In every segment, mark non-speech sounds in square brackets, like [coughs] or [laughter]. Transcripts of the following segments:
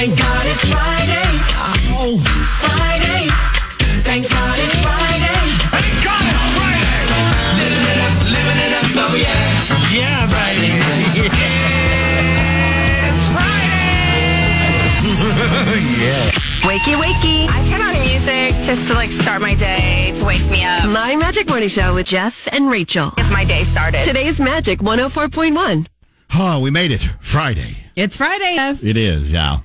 Thank God it's Friday. Oh, Friday. Thank God it's Friday. Thank God it's Friday. Living it up, living it up, oh yeah. Yeah, Friday. It's Friday. [laughs] yeah. Wakey, wakey. I turn on music just to like start my day, to wake me up. My Magic Morning Show with Jeff and Rachael. It's my day started. Today's Magic 104.1. Oh, we made it. Friday. It's Friday. Jeff. It is, yeah.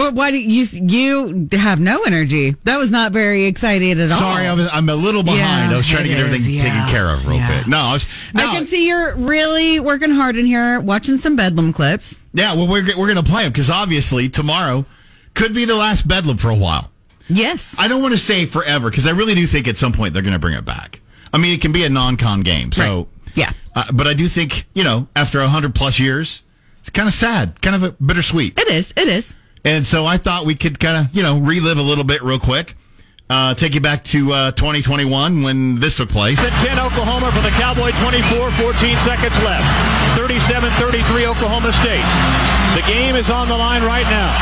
Well, why do you you have no energy? That was not very excited at all. Sorry, I was, I'm a little behind. Yeah, I was trying to get everything is, taken care of real yeah. bit. No, I was. No, I can see you're really working hard in here, watching some Bedlam clips. Yeah, well, we're, we're going to play them because obviously tomorrow could be the last Bedlam for a while. Yes. I don't want to say forever because I really do think at some point they're going to bring it back. I mean, it can be a non-con game, so Right. Yeah. Uh, but I do think you know after hundred plus years, it's kind of sad, kind of a bittersweet. It is. It is. And so I thought we could kind of you know relive a little bit real quick. Uh, take you back to uh, 2021 when this took place. At 10 Oklahoma for the Cowboy 24, 14 seconds left. 37-33 Oklahoma State. The game is on the line right now.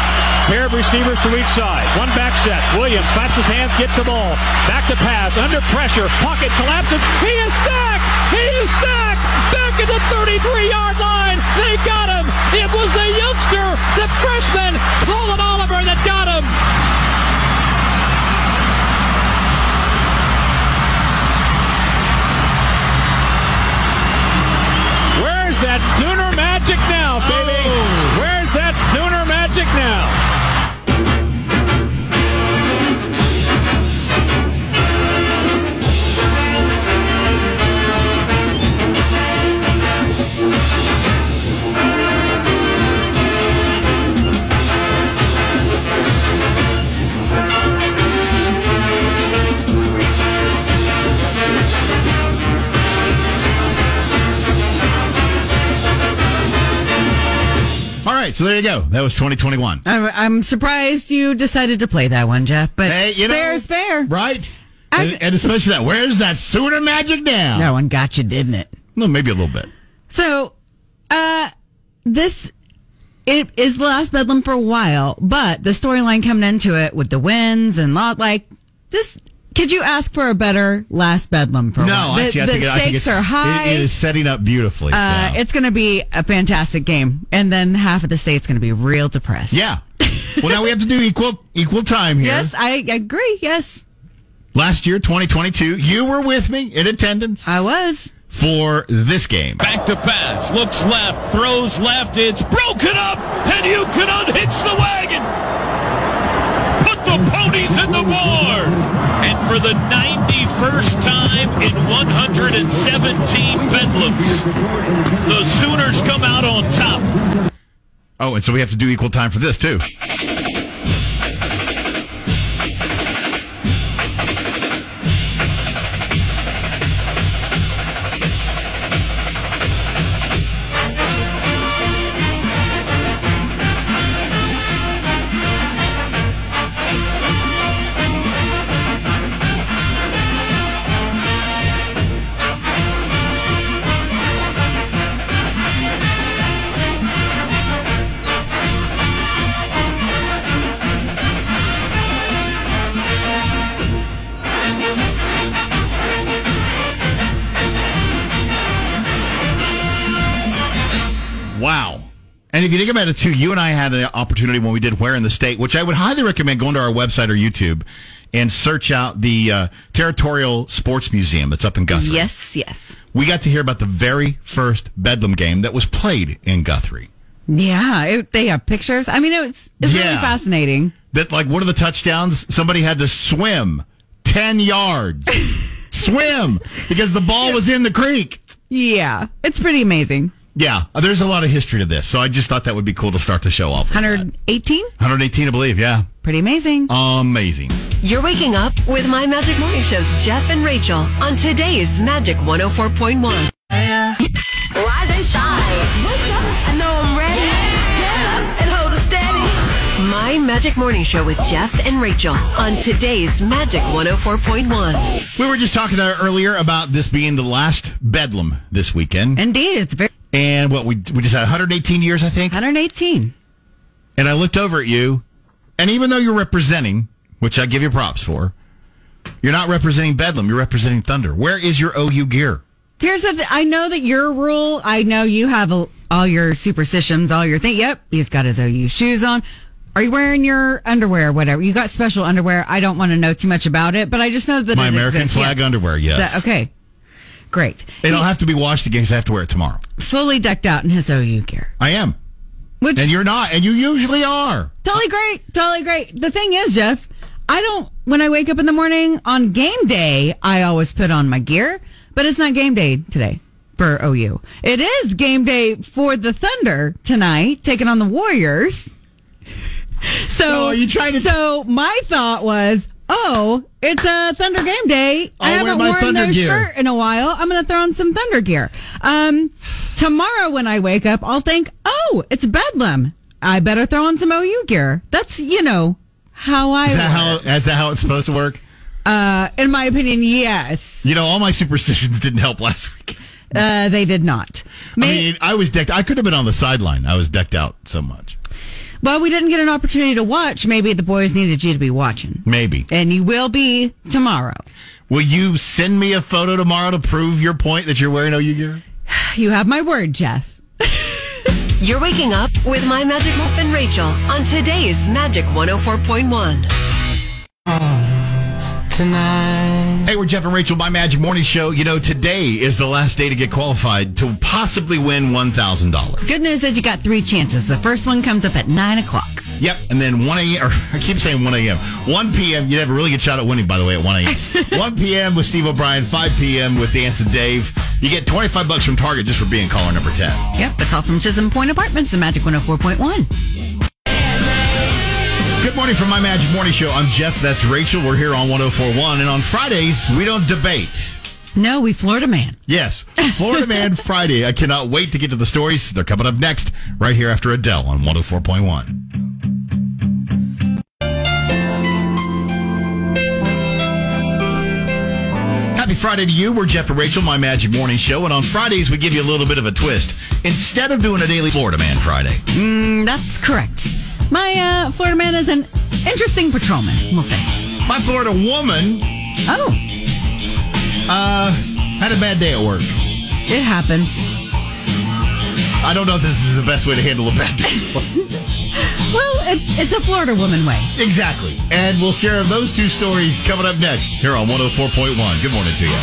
Pair of receivers to each side. One back set. Williams claps his hands, gets the ball. Back to pass. Under pressure. Pocket collapses. He is sacked. He is sacked. Back at the 33-yard line. They got him. It was the youngster, the freshman, Collin Oliver that got him. Where's that Sooner magic now, baby? Oh. Where's that Sooner magic now? Right, so there you go. That was 2021. I'm, I'm surprised you decided to play that one, Jeff. But Hey, you know, fair's fair. right? And, and especially that. Where's that Sooner magic now? That one got you, didn't it? Well, maybe a little bit. So, uh, this it is the last Bedlam for a while, but the storyline coming into it with the wins and lot like this. Could you ask for a better last Bedlam for a No, while? I The, see. I the think, I think stakes it's, are high. It, it is setting up beautifully. uh, yeah. It's going to be a fantastic game, and then half of the state's going to be real depressed. yeah. well, now we have to do equal equal time here. Yes, I agree. Yes, Last year, 2022, you were with me in attendance I was. for this game. Back to pass, looks left, throws left, it's broken up, and you can unhitch the wagon. Put the ponies in the barn. And for the 91st time in 117 bedlams, the Sooners come out on top. Oh, and so we have to do equal time for this too. Think about it too, you and I had an opportunity when we did Where in the State, which I would highly recommend going to our website or YouTube and search out the uh, Territorial Sports Museum that's up in Guthrie. Yes, yes. We got to hear about the very first Bedlam game that was played in Guthrie. Yeah, it, they have pictures. I mean, it's it's really fascinating. That like one of the touchdowns, somebody had to swim 10 yards. [laughs] swim because the ball was in the creek. Yeah, it's pretty amazing. Yeah, there's a lot of history to this. So I just thought that would be cool to start the show off 118, 118, I believe. Yeah. pretty amazing. Amazing. You're waking up with My Magic Morning Show's Jeff and Rachael on today's Magic 104.1. Rise and shine. Wake up. I know I'm ready. Get up and hold it steady. My Magic Morning Show with Jeff and Rachael on today's Magic 104.1. We were just talking uh, earlier about this being the last Bedlam this weekend. Indeed, it's very And what we we just had 118 years, I think. 118. And I looked over at you, and even though you're representing, which I give you props for, you're not representing Bedlam. You're representing Thunder. Where is your OU gear? Here's the. Th- I know that your rule. I know you have a, all your superstitions, all your thing. Yep, he's got his OU shoes on. Are you wearing your underwear? Whatever. You got special underwear. I don't want to know too much about it, but I just know that My American exists. flag Yeah. underwear, yes. So- okay. Great. It'll have to be washed again because I have to wear it tomorrow. Fully decked out in his OU gear. I am. Which And you're not, and you usually are. Totally great. Totally great. The thing is, Jeff, I don't, when I wake up in the morning on game day, I always put on my gear, but it's not game day today for OU. It is game day for the Thunder tonight, taking on the Warriors. [laughs] So, So are you trying to- So my thought was, oh, it's a Thunder game day. I I'll wear haven't my worn Thunder their gear. shirt in a while. I'm going to throw on some Thunder gear. Um, tomorrow when I wake up, I'll think, oh, it's Bedlam. I better throw on some OU gear. That's, you know, how I Is that how? Is that how it's supposed to work? uh, in my opinion, yes. You know, all my superstitions [laughs] didn't help last week. Uh, they did not. I mean, I was decked. I could have been on the sideline. I was decked out so much. Well, we didn't get an opportunity to watch. Maybe the boys needed you to be watching. Maybe. And you will be tomorrow. Will you send me a photo tomorrow to prove your point that you're wearing OU gear? [sighs] You have my word, Jeff. [laughs] You're waking up with My Magic Muffin Rachael on today's Magic 104.1. Hey, we're Jeff and Rachael, my Magic Morning Show. You know, today is the last day to get qualified to possibly win $1,000. Good news is you got three chances. The first one comes up at 9 o'clock. Yep, and then 1 a.m., or [laughs] I keep saying 1 a.m., 1 p.m., you'd have a really good shot at winning, by the way, at 1 a.m. [laughs] 1 p.m. with Steve O'Brien, 5 p.m. with Dance and Dave. You get 25 bucks from Target just for being caller number 10. Yep, that's all from Chisholm Point Apartments and Magic 104.1. Good morning from my Magic Morning Show. I'm Jeff, that's Rachael. We're here on 1041, and on Fridays, we don't debate. No, we Florida man. Yes, Florida [laughs] Man Friday. I cannot wait to get to the stories. They're coming up next, right here after Adele on 104.1. Happy Friday to you. We're Jeff and Rachael, my Magic Morning Show. And on Fridays, we give you a little bit of a twist. Instead of doing a daily Florida Man Friday, Mm, that's correct. My uh, Florida man is an interesting patrolman, we'll say. my Florida woman Oh, uh, had a bad day at work. it happens. I don't know if this is the best way to handle a bad day. [laughs] Well, it's, it's a Florida woman way. exactly. And we'll share those two stories coming up next here on 104.1. Good morning to you.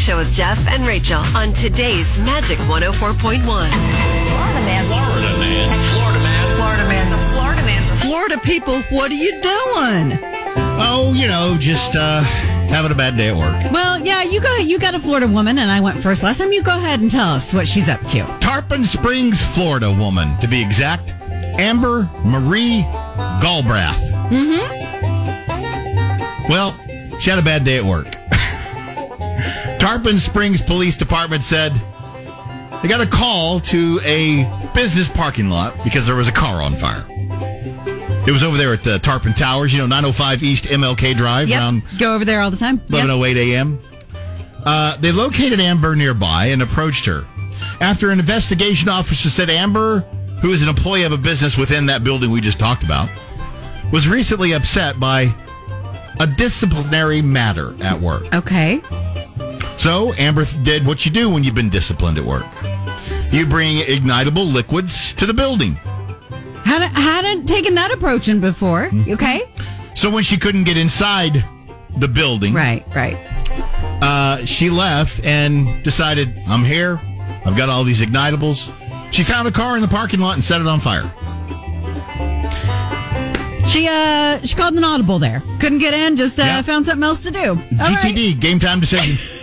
Show with Jeff and Rachael on today's Magic 104.1. Florida man. Florida man. Florida man. Florida man. The Florida man. Florida people, what are you doing? Oh, you know, just uh, having a bad day at work. Well, yeah, you go. You got a Florida woman, and I went first last time. You go ahead and tell us what she's up to. Tarpon Springs, Florida woman, to be exact. Amber Marie Galbraith. Mm-hmm. Well, she had a bad day at work. Tarpon Springs Police Department said they got a call to a business parking lot because there was a car on fire. It was over there at the Tarpon Towers, you know, 905 East MLK Drive, around go over there all the time. Yep. 11:08 a.m. Uh, they located Amber nearby and approached her. After an investigation officer said Amber, who is an employee of a business within that building we just talked about, was recently upset by a disciplinary matter at work. Okay. So Amber did what you do when you've been disciplined at work. You bring ignitable liquids to the building. Hadn't hadn't taken that approach in before. Mm-hmm. Okay. So when she couldn't get inside the building, Right. Right. uh, she left and decided, I'm here. I've got all these ignitables. She found a car in the parking lot and set it on fire. She uh she called an audible there. Couldn't get in. Just uh, Yeah. found something else to do. All right. GTD, game time decision. [laughs]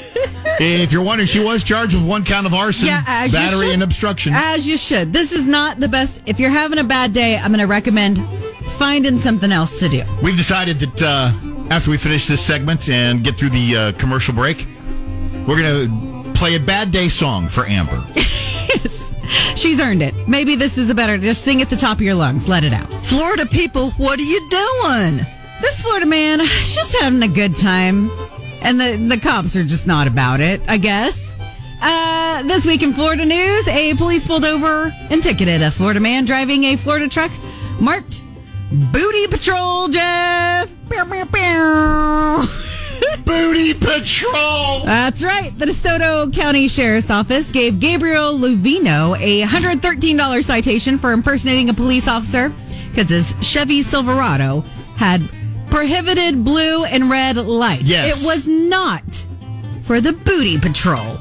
if you're wondering, she was charged with one count of arson, Yeah, battery, should. and obstruction. As you should. This is not the best. If you're having a bad day, I'm going to recommend finding something else to do. We've decided that uh, after we finish this segment and get through the uh, commercial break, we're going to play a bad day song for Amber. [laughs] She's earned it. Maybe this is a better. Just sing at the top of your lungs. Let it out. Florida people, what are you doing? This Florida man, is just having a good time, and the the cops are just not about it. I guess Uh, this week in Florida news, a police pulled over and ticketed a Florida man driving a Florida truck marked Booty Patrol, Jeff. Pew, pew, pew. Booty Patrol. That's right. The DeSoto County Sheriff's Office gave Gabriel Luvino a $113 citation for impersonating a police officer because his Chevy Silverado had prohibited blue and red lights. Yes. It was not for the booty patrol.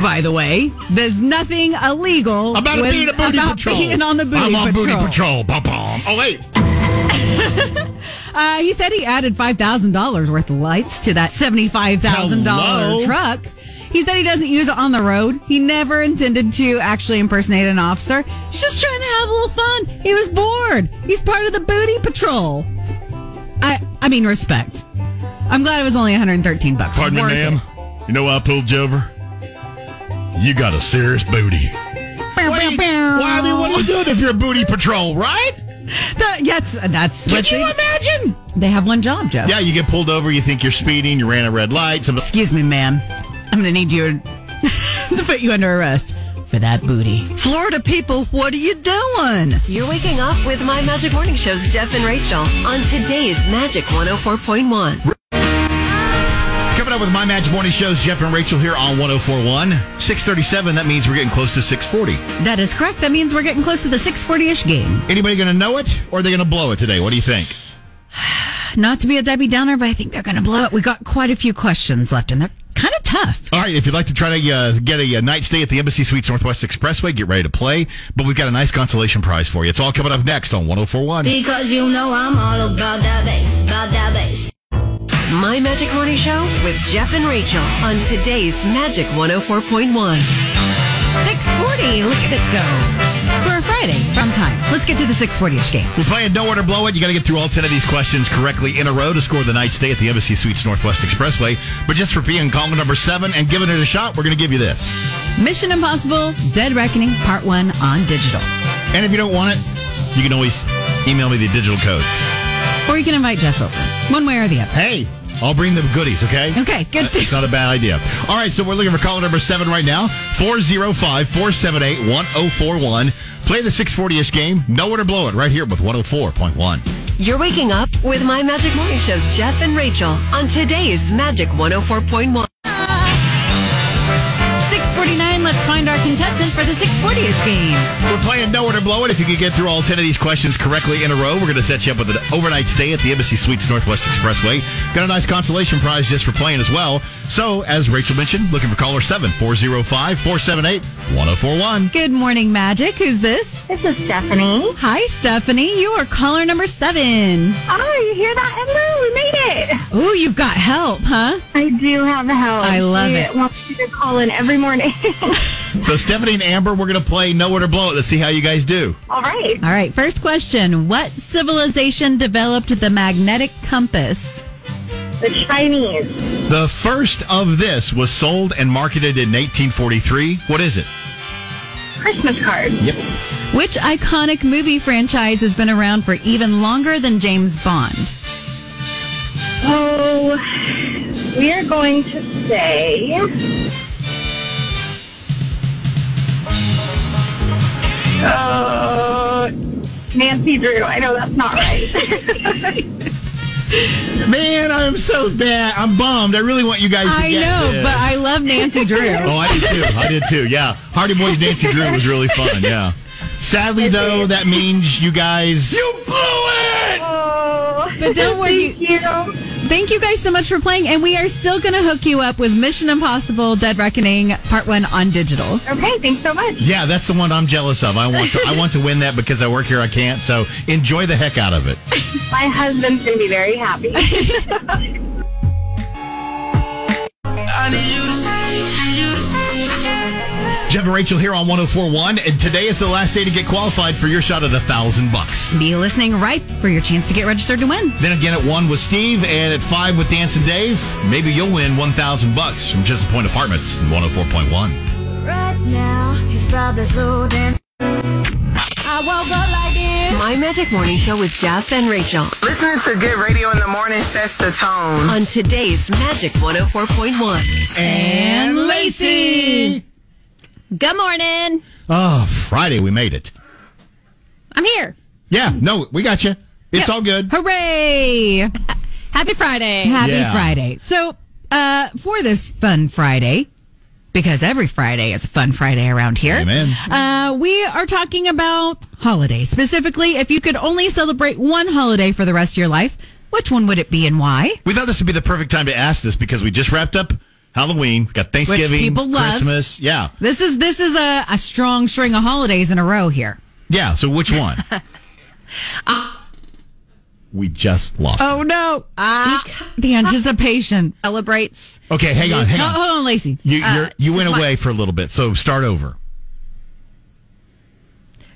By the way, there's nothing illegal About with- being a booty about patrol. being on the booty I'm on patrol. booty patrol. Ba-bum. Oh wait. [laughs] Uh, he said he added five thousand dollars worth of lights to that seventy-five thousand dollar truck. He said he doesn't use it on the road. He never intended to actually impersonate an officer. He's just trying to have a little fun. He was bored. He's part of the booty patrol. I I mean respect. I'm glad it was only 113 bucks. Pardon me, ma'am. it. You know why I pulled you over? You got a serious booty. Are you- well, I mean, what are you doing if you're a booty patrol, right? That- yes, that's Can you they, imagine? they have one job, Jeff. Yeah, you get pulled over, you think you're speeding, you ran a red light. Some, Excuse me, ma'am. I'm going to need you [laughs] to put you under arrest for that booty. Florida people, what are you doing? You're waking up with My Magic Morning Show's Jeff and Rachael on today's Magic 104.1. coming up with My Magic Morning Shows, Jeff and Rachael here on 1041. 637, that means we're getting close to 640. That is correct. That means we're getting close to the 640-ish game. Anybody going to know it, or are they going to blow it today? What do you think? [sighs] Not to be a Debbie Downer, but I think they're going to blow it. We got quite a few questions left, and they're kind of tough. All right, if you'd like to try to uh, get a, uh night stay at the Embassy Suites Northwest Expressway, get ready to play. But we've got a nice consolation prize for you. It's all coming up next on 1041. Because you know I'm all about that bass, about that bass. My Magic Morning Show with Jeff and Rachael on today's Magic 104.1. 640. Look at this go. For a Friday from time. Let's get to the 640-ish game. We're playing Know Where to Blow It. You got to get through all 10 of these questions correctly in a row to score the night stay at the Embassy Suites Northwest Expressway. But just for being caller number seven and giving it a shot, we're going to give you this. Mission Impossible Dead Reckoning Part 1 on digital. And if you don't want it, you can always email me the digital codes. Or you can invite Jeff over. One way or the other. Hey, I'll bring the goodies, okay? Okay, good. Uh, It's not a bad idea. All right, so we're looking for caller number seven right now 405 478 1041. Play the 640 ish game. Nowhere to blow it right here with 104.1. You're waking up with My Magic Morning Show's Jeff and Rachael on today's Magic 104.1. the 640-ish game. We're playing Know Where to Blow It. If you can get through all 10 of these questions correctly in a row, we're going to set you up with an overnight stay at the Embassy Suites Northwest Expressway. Got a nice consolation prize just for playing as well. So, as Rachael mentioned, looking for caller 7 405 478 1041. Good morning, Magic. Who's this? This is Stephanie. Hi, Stephanie. You are caller number seven. Oh, you hear that, Ember? We made it. Oh, you've got help, huh? I do have help. I love She it. wants me to call in every morning. [laughs] So, Stephanie and Amber, we're going to play Know Where to Blow It. Let's see how you guys do. All right. All right, first question. What civilization developed the magnetic compass? The Chinese. The first of this was sold and marketed in 1843. What is it? Christmas card. Yep. Which iconic movie franchise has been around for even longer than James Bond? Oh, we are going to say. Uh, Nancy Drew. I know that's not right. [laughs] Man, I'm so bad. I'm bummed. I really want you guys to I get know, this. but I love Nancy [laughs] Drew. Oh, I did too. I did too. Yeah. Hardy Boys Nancy Drew was really fun. Yeah. Sadly, though, that means you guys. You blew it! oh, But don't worry. thank you. Thank you guys so much for playing, and we are still going to hook you up with Mission Impossible: Dead Reckoning Part One on digital. Okay, thanks so much. Yeah, that's the one I'm jealous of. I want to. I want to win that because I work here. I can't. So enjoy the heck out of it. [laughs] My husband's going to be very happy. [laughs] [laughs] Jeff and Rachael here on 1041, and today is the last day to get qualified for your shot at a thousand bucks. Be listening right for your chance to get registered to win. Then again at one with Steve, and at five with Dance and Dave. Maybe you'll win 1,000 bucks from Chisholm Point Apartments in 104.1. Right now, he's probably slow dancing. I woke up like this. My Magic Morning Show with Jeff and Rachael Listening to good radio in the morning sets the tone. on today's Magic 104.1. And Lacey! Good morning. Oh, Friday, we made it. I'm here. Yeah, no, we got you. It's all good. Hooray! [laughs] Happy Friday. Happy Yeah. Friday. So, uh, for this fun Friday, because every Friday is a fun Friday around here. Amen. Uh, we are talking about holidays. Specifically, if you could only celebrate one holiday for the rest of your life, which one would it be and why? We thought this would be the perfect time to ask this because we just wrapped up Halloween, we got Thanksgiving, people love. Christmas. Yeah. This is this is a, a strong string of holidays in a row here. Yeah, so which one? [laughs] we just lost. it. Oh no! Ah, the anticipation. Celebrates. Okay, hang on, hang Oh, on. hold on, Lacey. You you're, you went my- away for a little bit, so start over.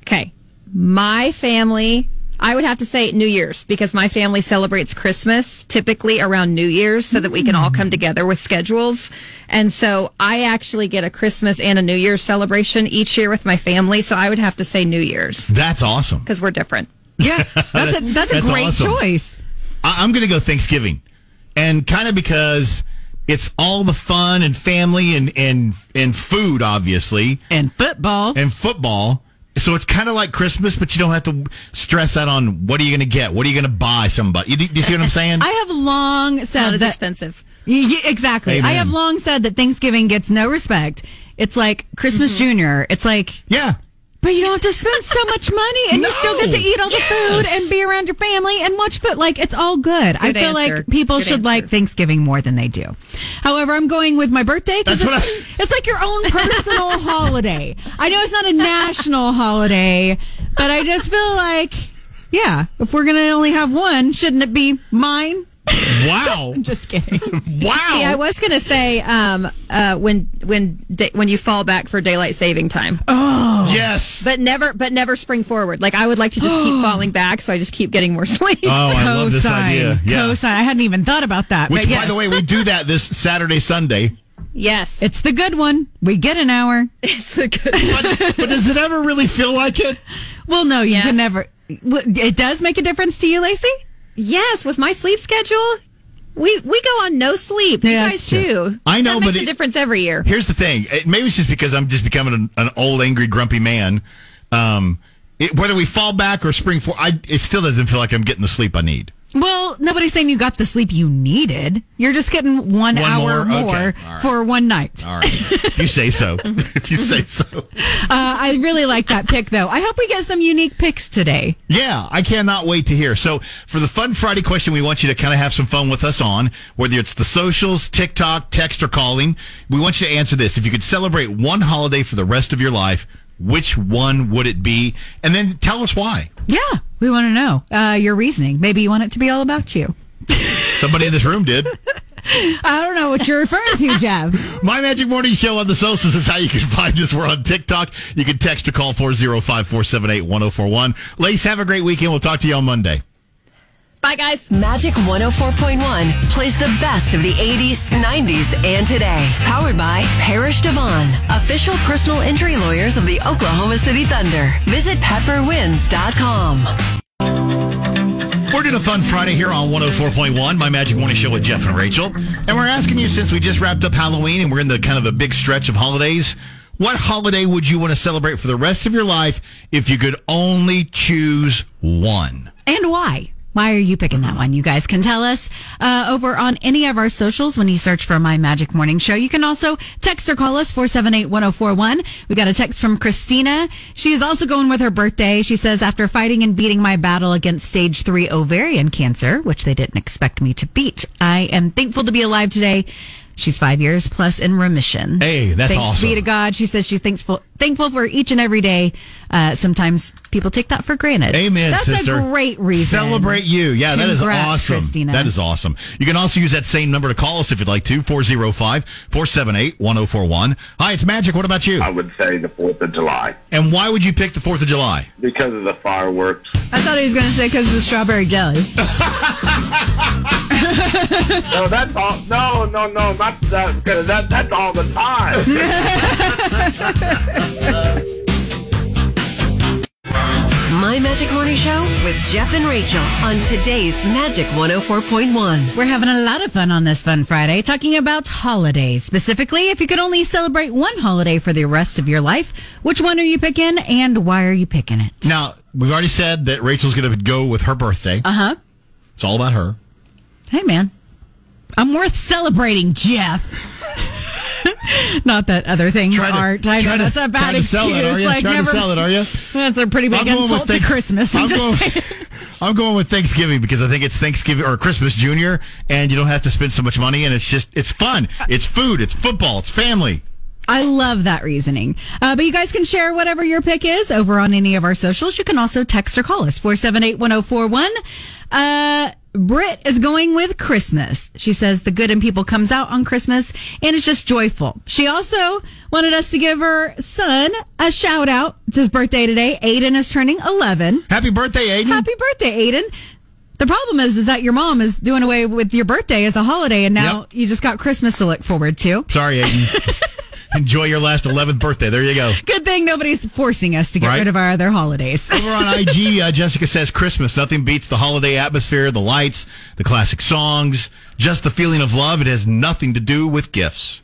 Okay. My family, I would have to say New Year's because my family celebrates Christmas typically around New Year's so that we can all come together with schedules. And so I actually get a Christmas and a New Year's celebration each year with my family. So I would have to say New Year's That's awesome. because we're different. Yeah, [laughs] that's a that's a That's great awesome. choice. I, I'm going to go Thanksgiving, and kind of because it's all the fun and family and and and food, obviously, And football. and football. So it's kind of like Christmas, but you don't have to stress out on what are you going to get, what are you going to buy somebody. You, do you see what I'm saying? [laughs] I have long said as that expensive. Y- y- exactly. Amen. I have long said that Thanksgiving gets no respect. It's like Christmas Mm-hmm. Junior. It's like, yeah. But you don't have to spend so much money, and you still get to eat all the food and be around your family and watch foot. Like it's all good. I feel answer. like people Good should like. Thanksgiving more than they do. However, I'm going with my birthday because That's what it's, [laughs] it's like your own personal [laughs] holiday. I know it's not a national holiday, but I just feel like, yeah, if we're gonna only have one, shouldn't it be mine? Wow. [laughs] I'm Just kidding. wow. See, I was going to say um, uh, when when da- when you fall back for daylight saving time, yes. but never but never spring forward. Like I would like to just keep [gasps] falling back, so I just keep getting more [laughs] sleep. oh, I love this Cosign. idea. Yeah. Cosign. I hadn't even thought about that. Which, but by the way, we do that this Saturday, Sunday. yes, It's the good one. We get an hour. it's a good. But, but does it ever really feel like it? Well, no, you Yes. can never. It does make a difference to you, Lacey. Yes, with my sleep schedule, we we go on no sleep. Yeah, you guys too. I know, that makes but a it- difference every year. Here's the thing. It, maybe it's just because I'm just becoming an, an old, angry, grumpy man. Um, it, whether we fall back or spring forward, I, it still doesn't feel like I'm getting the sleep I need. Well, nobody's saying you got the sleep you needed. You're just getting one, One hour more? more, Okay. Right. for one night. All right. if you say so. [laughs] if you say so. Uh, I really like that pick, though. I hope we get some unique picks today. Yeah, I cannot wait to hear. So, for the Fun Friday question, we want you to kind of have some fun with us on, whether it's the socials, TikTok, text, or calling. We want you to answer this. If you could celebrate one holiday for the rest of your life, which one would it be? And then tell us why. Yeah, we want to know uh, your reasoning. Maybe you want it to be all about you. Somebody in this room did. [laughs] I don't know what you're referring to, Jeff. [laughs] My Magic Morning Show on the socials is how you can find us. We're on TikTok. You can text or call 405 478 1041. Lace, have a great weekend. We'll talk to you on Monday. Bye, guys. Magic 104.1 plays the best of the 80s, 90s, and today. Powered by Parrish DeVaughn, official personal injury lawyers of the Oklahoma City Thunder. Visit pepperwins.com. We're doing a fun Friday here on 104.1, My Magic Morning Show with Jeff and Rachael. And we're asking you, since we just wrapped up Halloween and we're in the kind of a big stretch of holidays, what holiday would you want to celebrate for the rest of your life if you could only choose one? And why? Why are you picking that one? You guys can tell us uh, over on any of our socials when you search for My Magic Morning Show. You can also text or call us 478 1041. We got a text from Christina. She is also going with her birthday. She says, After fighting and beating my battle against stage three ovarian cancer, which they didn't expect me to beat, I am thankful to be alive today. She's five years plus in remission. Hey, that's Thanks awesome. be to God. She says she's thankful thankful for each and every day. Uh, sometimes people take that for granted. Amen, That's sister. a great reason. Celebrate you. Yeah, that is awesome. Christina. That is awesome. You can also use that same number to call us if you'd like to, 405-478-1041. Hi, it's Magic. What about you? I would say the 4th of July And why would you pick the 4th of July? because of the fireworks. I thought he was going to say because of the strawberry jelly. [laughs] No, that's all. No, no, no, not that. Because that, that's all the time. [laughs] My Magic Morning Show with Jeff and Rachael on today's Magic 104.1. We're having a lot of fun on this Fun Friday talking about holidays. Specifically, if you could only celebrate one holiday for the rest of your life, which one are you picking and why are you picking it? Now, we've already said that Rachael's going to go with her birthday. Uh huh. It's all about her. Hey, man. I'm worth celebrating, Jeff. Not that other things Try to- aren't. I know to- that's a bad to sell it, excuse. are you? Like, Try to sell it, are you? That's a pretty big insult to Christmas. I'm, I'm just going- saying. [laughs] I'm going with Thanksgiving because I think it's Thanksgiving or Christmas Junior, and you don't have to spend so much money, and it's just it's fun. It's food. It's football. It's family. I love that reasoning. Uh, but you guys can share whatever your pick is over on any of our socials. You can also text or call us 478 1041. Britt is going with Christmas. She says the good in people comes out on Christmas and it's just joyful. She also wanted us to give her son a shout out. It's his birthday today. Aiden is turning 11. Happy birthday, Aiden. Happy birthday, Aiden. The problem is, is that your mom is doing away with your birthday as a holiday and now Yep. you just got Christmas to look forward to. Sorry, Aiden. [laughs] Enjoy your last 11th birthday. There you go. Good thing nobody's forcing us to get Right. rid of our other holidays. [laughs] Over on IG, uh, Jessica says Christmas. Nothing beats the holiday atmosphere, the lights, the classic songs, just the feeling of love. It has nothing to do with gifts.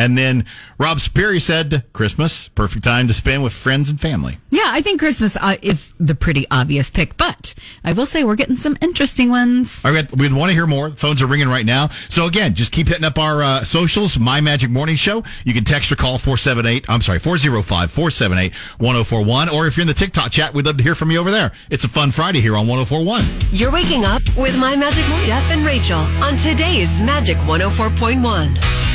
And then Rob Speary said Christmas, perfect time to spend with friends and family. yeah, I think Christmas uh, is the pretty obvious pick, but I will say we're getting some interesting ones. All right, we want to hear more. Phones are ringing right now. So again, just keep hitting up our uh, socials, My Magic Morning Show. You can text or call 478, I'm sorry, 405-478-1041. Or if you're in the TikTok chat, we'd love to hear from you over there. It's a fun Friday here on 1041. You're waking up with My Magic Morning. Jeff and Rachael on today's Magic 104.1.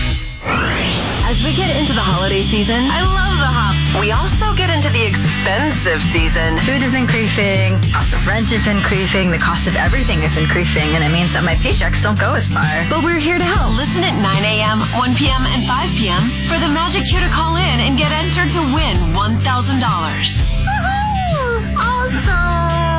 As we get into the holiday season, I love the hop. we also get into the expensive season. Food is increasing, cost of rent is increasing, the cost of everything is increasing, and it means that my paychecks don't go as far. But we're here to help. Listen at 9 a.m., 1 p.m., and 5 p.m. for the magic cue to call in and get entered to win $1,000. Awesome!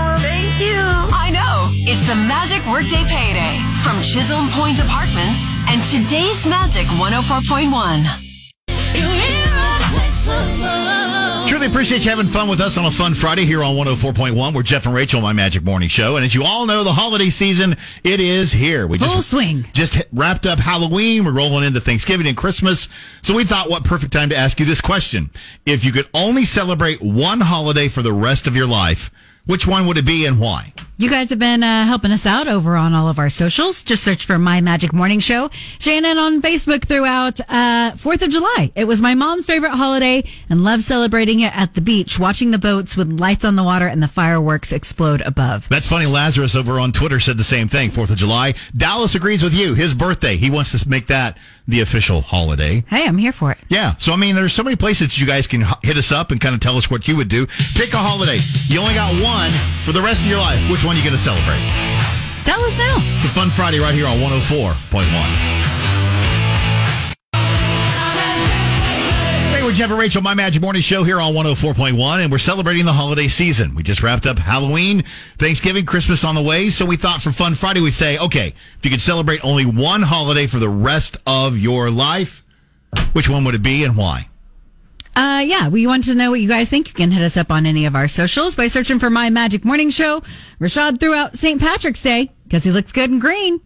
Thank you. I know. It's the Magic Workday Payday from Chisholm Point Apartments and today's Magic 104.1. Truly appreciate you having fun with us on a fun Friday here on 104.1. We're Jeff and Rachael, My Magic Morning Show. And as you all know, the holiday season, it is here. We Full just swing. just wrapped up Halloween. We're rolling into Thanksgiving and Christmas. So we thought what perfect time to ask you this question. If you could only celebrate one holiday for the rest of your life, which one would it be and why? You guys have been uh, helping us out over on all of our socials. Just search for My Magic Morning Show. Shannon on Facebook throughout uh, 4th of July. It was my mom's favorite holiday and loved celebrating it at the beach, watching the boats with lights on the water and the fireworks explode above. That's funny. Lazarus over on Twitter said the same thing. Fourth of July. Dallas agrees with you. His birthday. He wants to make that the official holiday. Hey, I'm here for it. Yeah. So I mean, there's so many places you guys can hit us up and kind of tell us what you would do. Pick a holiday. You only got one for the rest of your life. Which one are you going to celebrate? Tell us now. It's a fun Friday right here on 104.1. Jeff and Rachael, My Magic Morning Show here on 104.1, and we're celebrating the holiday season. We just wrapped up Halloween, Thanksgiving, Christmas on the way, so we thought for Fun Friday we'd say, okay, if you could celebrate only one holiday for the rest of your life, which one would it be and why? Uh, yeah, we want to know what you guys think. You can hit us up on any of our socials by searching for My Magic Morning Show. Rashad threw out St. Patrick's Day because he looks good in green.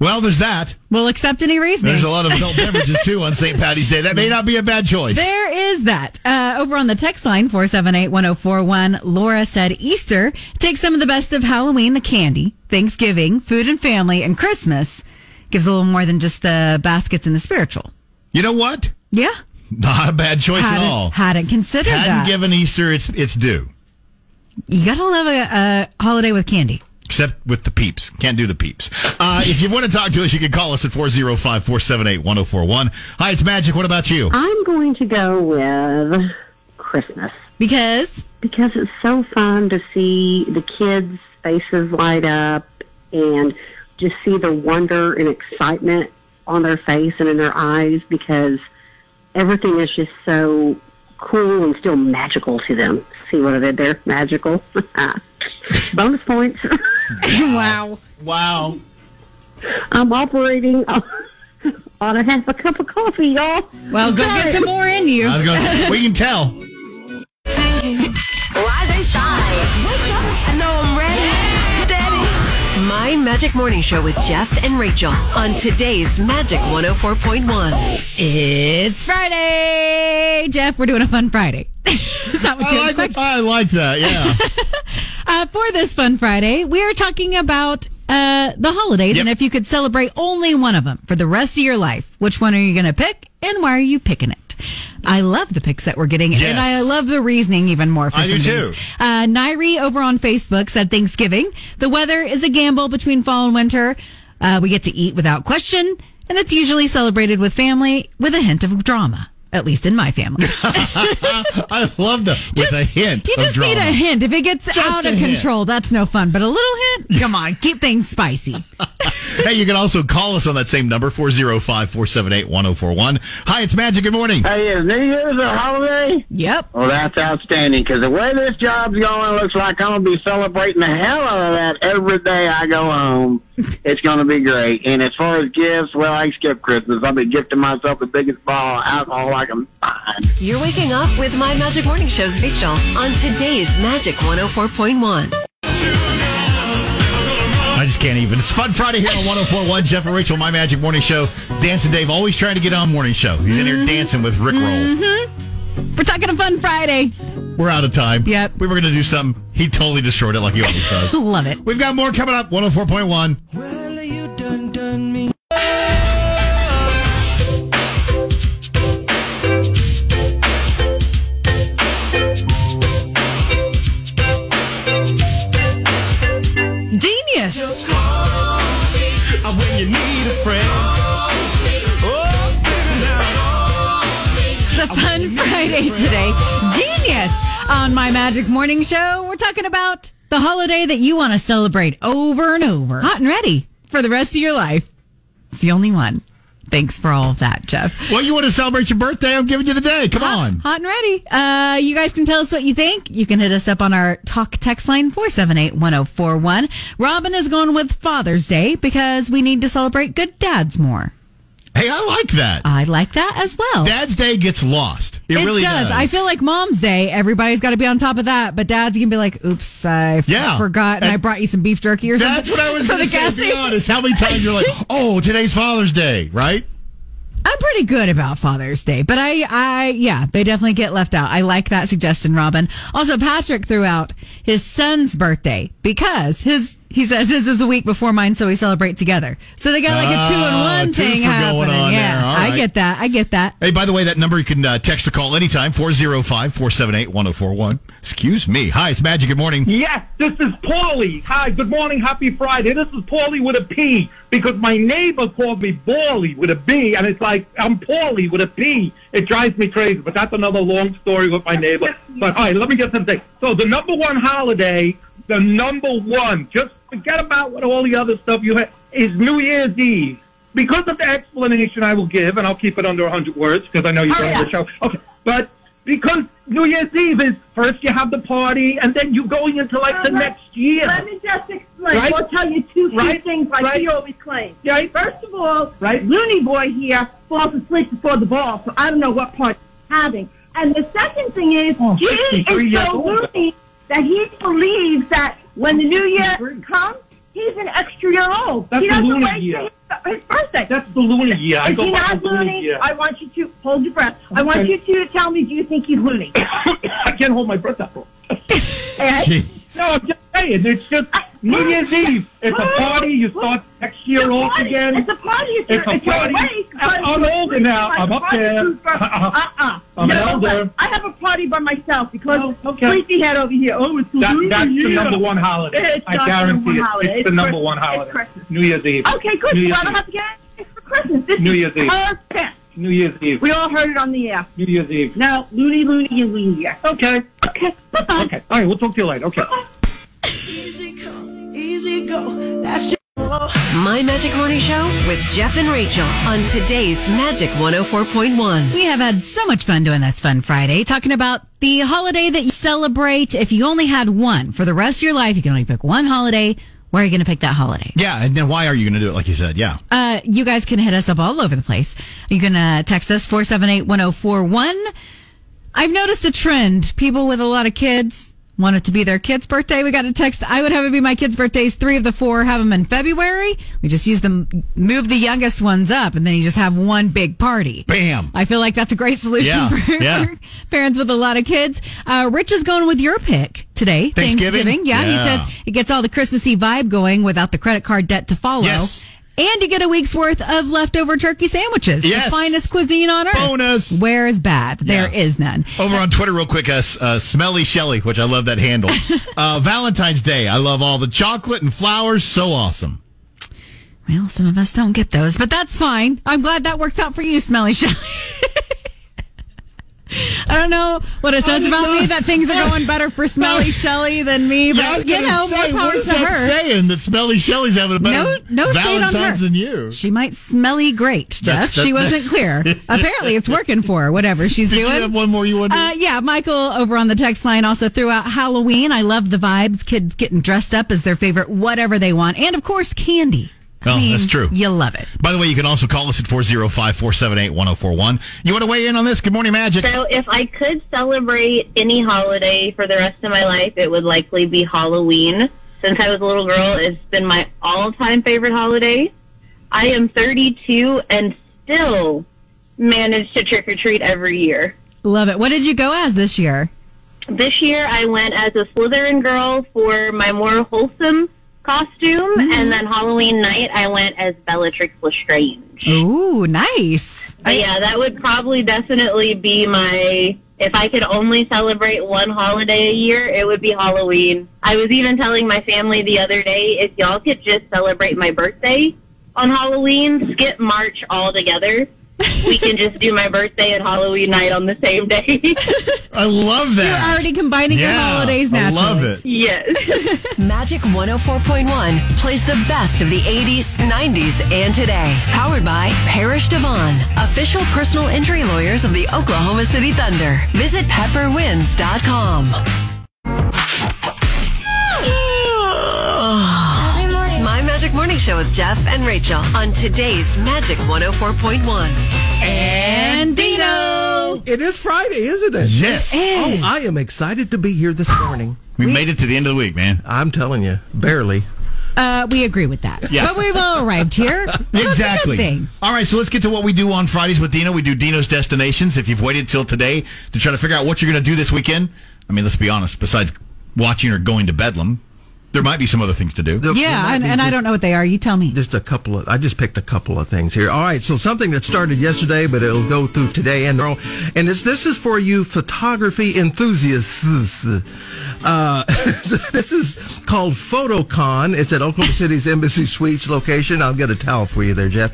Well, there's that. We'll accept any reasoning. There's a lot of adult beverages too on St. Patty's Day. That may not be a bad choice. There is that. Uh, over on the text line, 478-1041, Laura said Easter takes some of the best of Halloween, the candy, Thanksgiving, food and family, and Christmas. Gives a little more than just the baskets and the spiritual. You know what? Yeah. Not a bad choice hadn't, at all. Hadn't considered Hadn't that. given Easter its its due, you gotta love a, a holiday with candy. Except with the peeps. Can't do the peeps. Uh, if you want to talk to us, you can call us at 405 478 1041. Hi, it's Magic. What about you? I'm going to go with Christmas. Because? Because it's so fun to see the kids' faces light up and just see the wonder and excitement on their face and in their eyes because everything is just so cool and still magical to them. See what I did there? Magical. [laughs] Bonus points. [laughs] [laughs] wow. Wow. I'm operating on a half a cup of coffee, y'all. Well, go get some more in you. I was going we can tell. Rise and shine. Wake up. I know I'm ready. Daddy. My Magic Morning Show with Jeff and Rachael on today's Magic 104.1. It's Friday. Jeff, we're doing a fun Friday. [laughs] Is that what you I like, expect? I like that. Yeah. [laughs] Uh, for this fun Friday, we are talking about uh, the holidays and if you could celebrate only one of them for the rest of your life, which one are you going to pick and why are you picking it? I love the picks that we're getting, Yes. and I love the reasoning even more. For I some do too. Uh, Nairi over on Facebook said Thanksgiving. The weather is a gamble between fall and winter. Uh, we get to eat without question, and it's usually celebrated with family with a hint of drama. At least in my family. [laughs] I love the with a hint You just need a hint. If it gets Just out of hint. control, that's no fun. But a little hint, come on, keep things spicy. [laughs] Hey, you can also call us on that same number, 405-478-1041. Hi, it's Magic. Good morning. Hey, is New Year's a holiday? Yep. Well, that's outstanding because the way this job's going, looks like I'm going to be celebrating the hell out of that every day I go home. [laughs] It's going to be great. And as far as gifts, well, I skip Christmas. I'll be gifting myself the biggest bottle of alcohol I can find. You're waking up with My Magic Morning Show's Rachael on today's Magic 104.1. I just can't even. It's Fun Friday here on 1041. Jeff and Rachael, My Magic Morning Show. Dancing Dave always trying to get on morning show. He's in here dancing with Rick Roll. Mm-hmm. We're talking a fun Friday. We're out of time. Yep. We were going to do something. He totally destroyed it like he always does. [laughs] Love it. We've got more coming up. 104.1. Well, Friday today. Genius. On My Magic Morning Show, we're talking about the holiday that you want to celebrate over and over. Hot and ready for the rest of your life. It's the only one. Thanks for all of that, Jeff. Well, you want to celebrate your birthday? I'm giving you the day. Come on. Hot and ready. Uh, you guys can tell us what you think. You can hit us up on our talk text line 478-1041. Robin is going with Father's Day because we need to celebrate good dads more. Hey, I like that. I like that as well. Dad's Day gets lost. It, really does. I feel like Mom's Day, everybody's got to be on top of that, but Dad's can be like, "Oops, I Yeah. forgot, and, I brought you some beef jerky or something." That's what I was going to say. Be honest. How many times you're like, [laughs] oh, today's Father's Day, right? I'm pretty good about Father's Day, but I, I, yeah, they definitely get left out. I like that suggestion, Robin. Also, Patrick threw out his son's birthday because his, he says this is a week before mine, so we celebrate together. So they got like a two in Ah, one two thing for happening. on yeah, there. All I right. get that. I get that. Hey, by the way, that number you can uh, text or call anytime, 405 478 1041. Excuse me. Hi, it's Magic. Good morning. Yes, this is Paulie. Hi, good morning, happy Friday. This is Paulie with a P because my neighbor called me Bally with a B, and it's like I'm Paulie with a P. It drives me crazy, but that's another long story with my neighbor. But all right, let me get something. So the number one holiday, the number one, just forget about what all the other stuff you had, is New Year's Eve. Because of the explanation I will give, and I'll keep it under 100 words because I know you're Oh, on the show. Okay, but because New Year's Eve is first you have the party, and then you're going into like the Uh, let- next year. Let me just explain. Right? I'll tell you two Right? things like Right? he always claims. Right? First of all, Right? Looney Boy here falls asleep before the ball, so I don't know what part he's having. And the second thing is, he is so old. loony that he believes that when the new year comes, he's an extra year old. That's he the doesn't Looney wait year. his, his birthday. That's the Looney year. I Is go he not loony? year. I want you to hold your breath. I want you to tell me, do you think he's loony? [coughs] I can't hold my breath that long. [laughs] No, I'm just saying. It's just New Year's Eve. It's a party. You start next year off again. It's a party It's you're, a you're party. awake. I'm older now. I'm up there. Uh-uh. uh-uh. I'm an know elder. I have a party by myself because oh, okay. Sleepyhead over here. Oh, it's That, New that's the number one holiday. It's I guarantee it. holiday. It's the number one It's holiday. Christmas. New Year's Eve. Okay, good. New Year's I don't Eve. have to get anything for Christmas. This New Year's Eve. perfect. New Year's Eve. We all heard it on the air. New Year's Eve. Now, loony, loony, and loony. Okay. Okay. Bye-bye. Okay. All right. We'll talk to you later. Okay. Easy My Magic Morning Show with Jeff and Rachael on today's Magic 104.1. We have had so much fun doing this Fun Friday, talking about the holiday that you celebrate. If you only had one for the rest of your life, you can only pick one holiday. Where are you going to pick that holiday? Yeah, and then why are you going to do it like you said? Yeah. Uh, you guys can hit us up all over the place. You can uh, text us 478 1041. I've noticed a trend. People with a lot of kids, want it to be their kid's birthday. We got a text. I would have it be my kid's birthdays. Three of the four have them in February. We just use them, move the youngest ones up, and then you just have one big party. Bam. I feel like that's a great solution Yeah, for, yeah. [laughs] parents with a lot of kids. Uh, Rich is going with your pick today. Thanksgiving? Yeah, Yeah. he says it gets all the Christmassy vibe going without the credit card debt to follow. Yes. And you get a week's worth of leftover turkey sandwiches. Yes. The finest cuisine on earth. Bonus. Where is bad? There is none. Over on Twitter, real quick, uh, uh, Smelly Shelly, which I love that handle. [laughs] uh, Valentine's Day. I love all the chocolate and flowers. So awesome. Well, some of us don't get those, but that's fine. I'm glad that works out for you, Smelly Shelly. [laughs] I don't know what it says about me that things are going better for Smelly Shelly than me, but Yeah, I was you know, say, more power what is to that her. saying that Smelly Shelly's having a better No, no shade on her. Valentine's than you? She might smelly great, Jeff. That's- that- she wasn't clear. [laughs] Apparently, it's working for her. Whatever she's Did doing. you have one more you wanted? Uh, yeah, Michael over on the text line also threw out Halloween. I love the vibes. Kids getting dressed up as their favorite whatever they want, and of course, candy. I Oh, mean, that's true. You love it. By the way, you can also call us at 405 478 1041. You want to weigh in on this? Good morning, Magic. So if I could celebrate any holiday for the rest of my life, it would likely be Halloween. Since I was a little girl, it's been my all-time favorite holiday. I am 32 and still manage to trick or treat every year. Love it. What did you go as this year? This year, I went as a Slytherin girl for my more wholesome costume, mm. and then Halloween night, I went as Bellatrix Lestrange. Ooh, nice. But yeah, that would probably definitely be my. If I could only celebrate one holiday a year, it would be Halloween. I was even telling my family the other day if y'all could just celebrate my birthday on Halloween, skip March altogether. We can just do my birthday and Halloween night on the same day. I love that. You're already combining your holidays naturally. I love it. Yes. [laughs] Magic 104.1 plays the best of the 80s, 90s, and today. Powered by Parrish DeVaughn, official personal injury lawyers of the Oklahoma City Thunder. Visit pepperwins.com. Show with Jeff and Rachael on today's Magic 104.1. And Dino! It is Friday, isn't it? Yes. Oh, I am excited to be here this morning. We made it to the end of the week, man. I'm telling you, barely. Uh, we agree with that. Yeah. But we've all arrived here. So [laughs] it's a good Exactly. thing. All right, so let's get to what we do on Fridays with Dino. We do Dino's Destinations. If you've waited till today to try to figure out what you're going to do this weekend, I mean, let's be honest, besides watching or going to Bedlam, there might be some other things to do. There- there Yeah, might and, be and I don't know what they are. You tell me. Just a couple of, I just picked a couple of things here. All right, so something that started yesterday, but it'll go through today and tomorrow. And it's, this is for you photography enthusiasts. Uh, [laughs] this is called PhotoCon. It's at Oklahoma City's Embassy Suites location. I'll get a towel for you there, Jeff.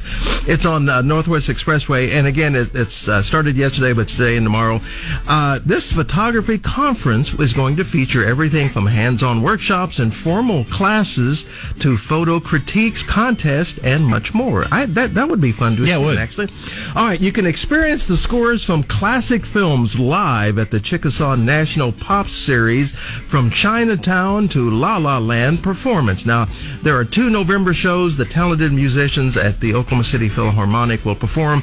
It's on uh, Northwest Expressway. And again, it, it's uh, started yesterday, but today and tomorrow. Uh, this photography conference is going to feature everything from hands-on workshops and formal classes to photo critiques, contests, and much more. I, that that would be fun to Yeah, attend, actually. All right, you can experience the scores from classic films live at the Chickasaw National Pop Series from Chinatown to La La Land performance. Now, there are two November shows. The talented musicians at the Oklahoma City Philharmonic will perform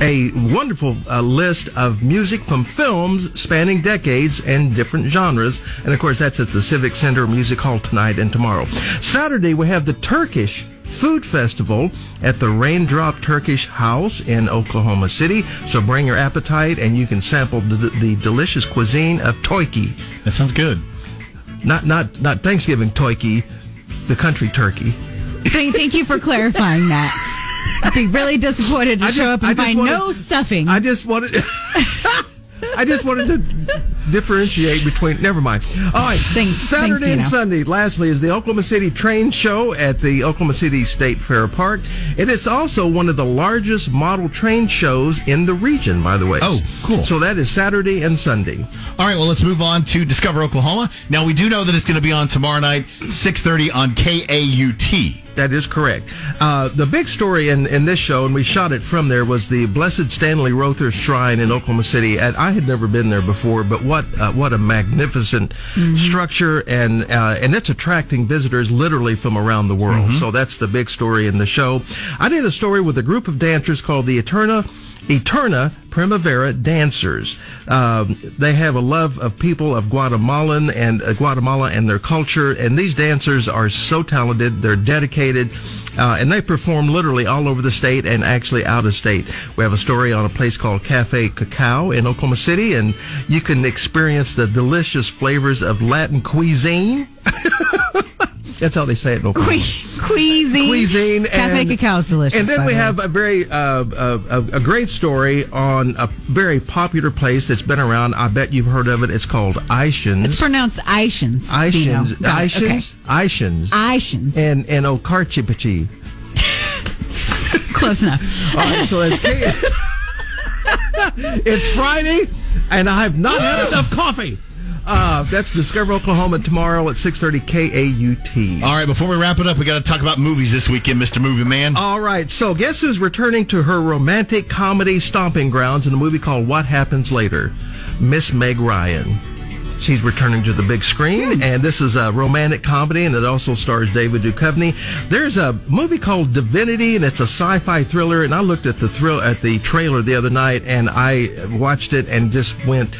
a wonderful uh, list of music from films spanning decades and different genres. And of course, that's at the Civic Center Music Hall tonight and tomorrow. Saturday, we have the Turkish Food Festival at the Raindrop Turkish House in Oklahoma City. So bring your appetite and you can sample the, the delicious cuisine of Toiki. That sounds good. Not not not Thanksgiving Toiki, the country turkey. Thank, thank you for clarifying that. I'd be really disappointed to I show just- up and find wanted- no stuffing. I just wanted [laughs] I just wanted to differentiate between. Never mind. All right. Thanks- Saturday thanks, and Sunday, lastly, is the Oklahoma City Train Show at the Oklahoma City State Fair Park. And It is also one of the largest model train shows in the region, by the way. Oh, cool. So that is Saturday and Sunday. All right, well, let's move on to Discover Oklahoma. Now, we do know that it's going to be on tomorrow night, 6.30 on KAUT. That is correct. Uh, the big story in, in this show, and we shot it from there, was the Blessed Stanley Rother Shrine in Oklahoma City. And I had never been there before, but what uh, what a magnificent structure, and uh, and it's attracting visitors literally from around the world. So that's the big story in the show. I did a story with a group of dancers called the Eterna Eterna Primavera Dancers. Um, they have a love of people of Guatemalan and uh, Guatemala and their culture, and these dancers are so talented. They're dedicated. Uh, and they perform literally all over the state and actually out of state. We have a story on a place called Cafe Cacao in Oklahoma City, and you can experience the delicious flavors of Latin cuisine. [laughs] That's how they say it in Oklahoma. Cuisine. Cuisine. Cafe and- cacao is delicious. And then we have a very uh, a, a, a great story on a very popular place that's been around. I bet you've heard of it. It's called Ishans. It's pronounced Ishans. Ishans. Dino. Got it. Ishans. And and Okarchipachi. Close enough. [laughs] All right, so it's [laughs] it's Friday, and I have not had enough coffee. Uh, that's Discover Oklahoma tomorrow at 6:30 KAUT. All right, before we wrap it up, we got to talk about movies this weekend, Mr. Movie Man. All right, so guess who's returning to her romantic comedy stomping grounds in a movie called What Happens Later? Miss Meg Ryan. She's returning to the big screen, and this is a romantic comedy, and it also stars David Duchovny. There's a movie called Divinity, and it's a sci-fi thriller. And I looked at the thrill at the trailer the other night, and I watched it and just went,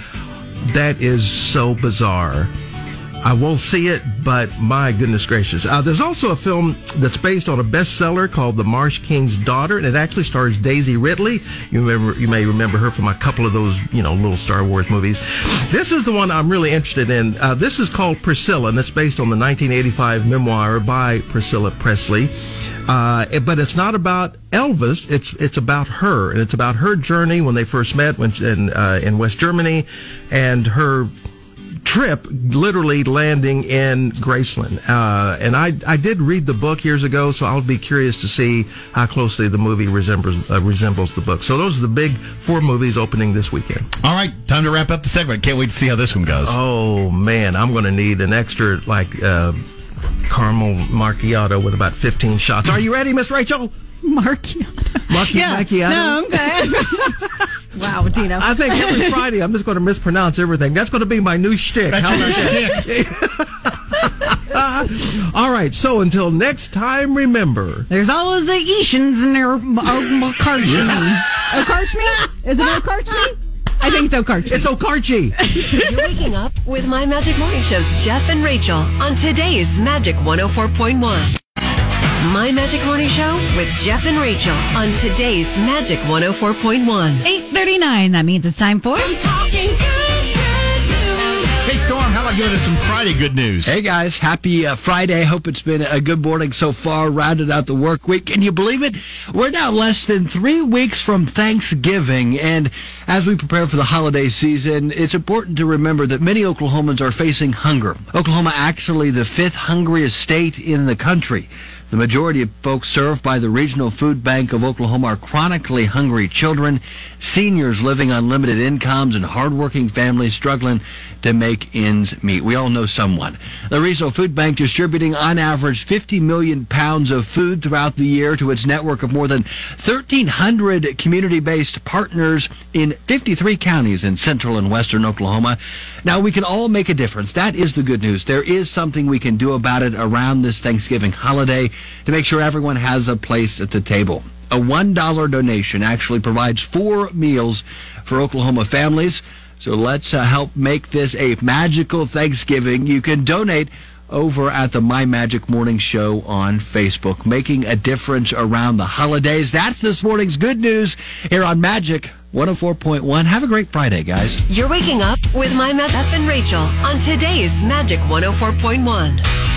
"That is so bizarre." I won't see it, but my goodness gracious. Uh, there's also a film that's based on a bestseller called The Marsh King's Daughter, and it actually stars Daisy Ridley. You remember, you may remember her from a couple of those, you know, little Star Wars movies. This is the one I'm really interested in. Uh, this is called Priscilla, and it's based on the 1985 memoir by Priscilla Presley. Uh, but it's not about Elvis. It's it's about her, and it's about her journey when they first met when in uh, in West Germany, and her trip literally landing in Graceland. Uh, and I, I did read the book years ago, so I'll be curious to see how closely the movie resembles, uh, resembles the book. So those are the big four movies opening this weekend. All right, time to wrap up the segment. Can't wait to see how this one goes. Oh, man, I'm going to need an extra, like, uh, caramel macchiato with about 15 shots. Are you ready, Miss Rachael? Macchiato. Macchi- macchiato? No, I'm good. [laughs] wow, Dino. I think every Friday I'm just going to mispronounce everything. That's going to be my new shtick. That's How your about that? [laughs] All right. So until next time, remember. There's always the Ishans in there. Uh, [laughs] Okarchme. Okarchme? Is it Okarchme? I think it's Okarchme. It's Okarche. You're waking up with My Magic Morning Show's Jeff and Rachael on today's Magic 104.1. My Magic Morning Show with Jeff and Rachael on today's Magic 104.1. 839. That means it's time for. How about giving us some Friday good news? Hey guys, happy uh, Friday. Hope it's been a good morning so far. Rounded out the work week. Can you believe it? We're now less than three weeks from Thanksgiving. And as we prepare for the holiday season, it's important to remember that many Oklahomans are facing hunger. Oklahoma actually the fifth hungriest state in the country. The majority of folks served by the Regional Food Bank of Oklahoma are chronically hungry children, seniors living on limited incomes, and hardworking families struggling to make ends meet. We all know someone. The Regional Food Bank distributing on average 50 million pounds of food throughout the year to its network of more than 1,300 community-based partners in 53 counties in central and western Oklahoma. Now, we can all make a difference. That is the good news. There is something we can do about it around this Thanksgiving holiday to make sure everyone has a place at the table. A $1 donation actually provides four meals for Oklahoma families. So let's uh, help make this a magical Thanksgiving. You can donate over at the My Magic Morning Show on Facebook, making a difference around the holidays. That's this morning's good news here on Magic 104.1. Have a great Friday, guys. You're waking up with My Jeff and Rachael on today's Magic 104.1.